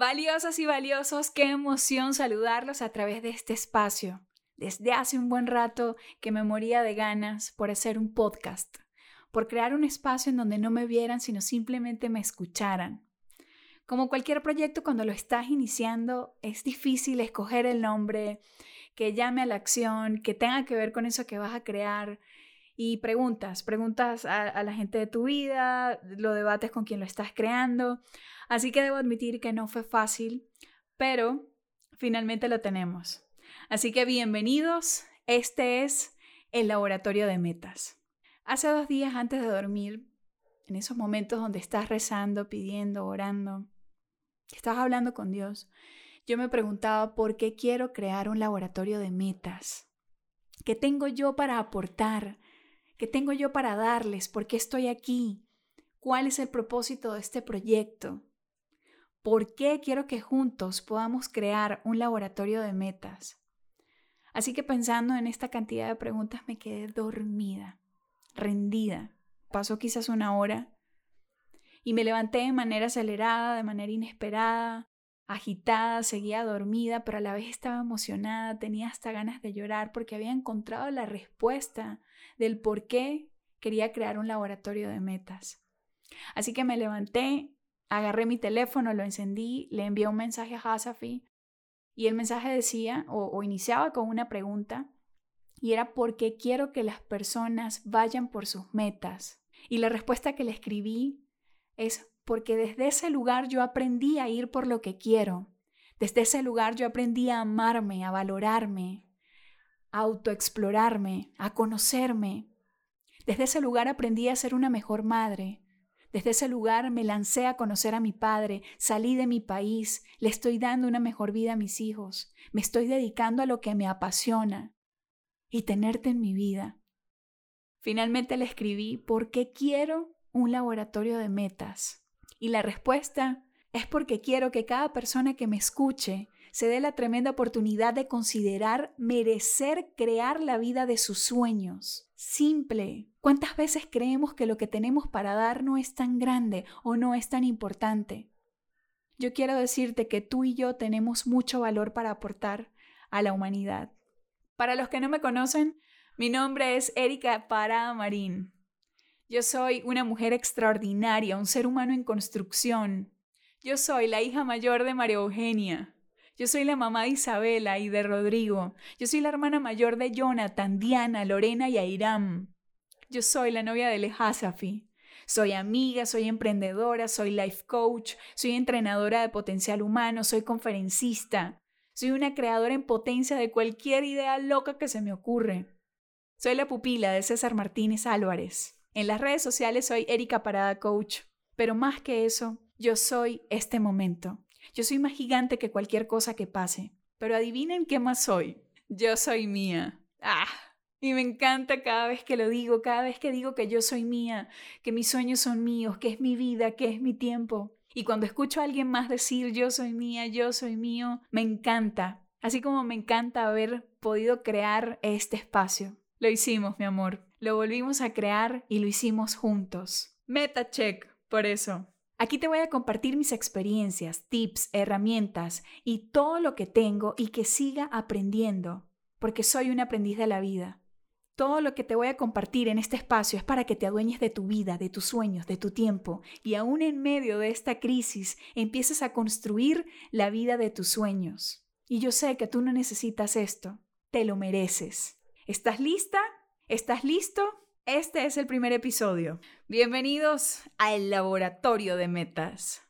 Valiosas y valiosos, qué emoción saludarlos a través de este espacio. Desde hace un buen rato que me moría de ganas por hacer un podcast, por crear un espacio en donde no me vieran, sino simplemente me escucharan. Como cualquier proyecto, cuando lo estás iniciando, es difícil escoger el nombre que llame a la acción, que tenga que ver con eso que vas a crear. Y preguntas, preguntas a, la gente de tu vida, lo debates con quien lo estás creando. Así que debo admitir que no fue fácil, pero finalmente lo tenemos. Así que bienvenidos, este es el laboratorio de metas. Hace dos días antes de dormir, en esos momentos donde estás rezando, pidiendo, orando, estás hablando con Dios, yo me preguntaba por qué quiero crear un laboratorio de metas. ¿Qué tengo yo para aportar? ¿Qué tengo yo para darles? ¿Por qué estoy aquí? ¿Cuál es el propósito de este proyecto? ¿Por qué quiero que juntos podamos crear un laboratorio de metas? Así que pensando en esta cantidad de preguntas me quedé dormida, rendida. Pasó quizás una hora y me levanté de manera acelerada, de manera inesperada, agitada, seguía dormida, pero a la vez estaba emocionada, tenía hasta ganas de llorar porque había encontrado la respuesta del por qué quería crear un laboratorio de metas. Así que me levanté, Agarré mi teléfono, lo encendí, le envié un mensaje a Hasafi y el mensaje decía o, iniciaba con una pregunta y era ¿por qué quiero que las personas vayan por sus metas? Y la respuesta que le escribí es porque desde ese lugar yo aprendí a ir por lo que quiero. Desde ese lugar yo aprendí a amarme, a valorarme, a autoexplorarme, a conocerme. Desde ese lugar aprendí a ser una mejor madre, desde ese lugar me lancé a conocer a mi padre, salí de mi país, le estoy dando una mejor vida a mis hijos, me estoy dedicando a lo que me apasiona y tenerte en mi vida. Finalmente le escribí, ¿por qué quiero un laboratorio de metas? Y la respuesta es porque quiero que cada persona que me escuche se dé la tremenda oportunidad de considerar merecer crear la vida de sus sueños. Simple. ¿Cuántas veces creemos que lo que tenemos para dar no es tan grande o no es tan importante? Yo quiero decirte que tú y yo tenemos mucho valor para aportar a la humanidad. Para los que no me conocen, mi nombre es Erika Parada Marín. Yo soy una mujer extraordinaria, un ser humano en construcción. Yo soy la hija mayor de María Eugenia. Yo soy la mamá de Isabela y de Rodrigo. Yo soy la hermana mayor de Jonathan, Diana, Lorena y Airam. Yo soy la novia de Lehasafi. Soy amiga, soy emprendedora, soy life coach, soy entrenadora de potencial humano, soy conferencista. Soy una creadora en potencia de cualquier idea loca que se me ocurre. Soy la pupila de César Martínez Álvarez. En las redes sociales soy Erika Parada Coach, pero más que eso, yo soy este momento. Yo soy más gigante que cualquier cosa que pase. Pero adivinen qué más soy. Yo soy mía. Ah. Y me encanta cada vez que lo digo, cada vez que digo que yo soy mía, que mis sueños son míos, que es mi vida, que es mi tiempo. Y cuando escucho a alguien más decir yo soy mía, yo soy mío, me encanta. Así como me encanta haber podido crear este espacio. Lo hicimos, mi amor. Lo volvimos a crear y lo hicimos juntos. Meta check, por eso. Aquí te voy a compartir mis experiencias, tips, herramientas y todo lo que tengo y que siga aprendiendo, porque soy un aprendiz de la vida. Todo lo que te voy a compartir en este espacio es para que te adueñes de tu vida, de tus sueños, de tu tiempo y aún en medio de esta crisis empieces a construir la vida de tus sueños. Y yo sé que tú no necesitas esto, te lo mereces. ¿Estás lista? ¿Estás listo? Este es el primer episodio. Bienvenidos al laboratorio de metas.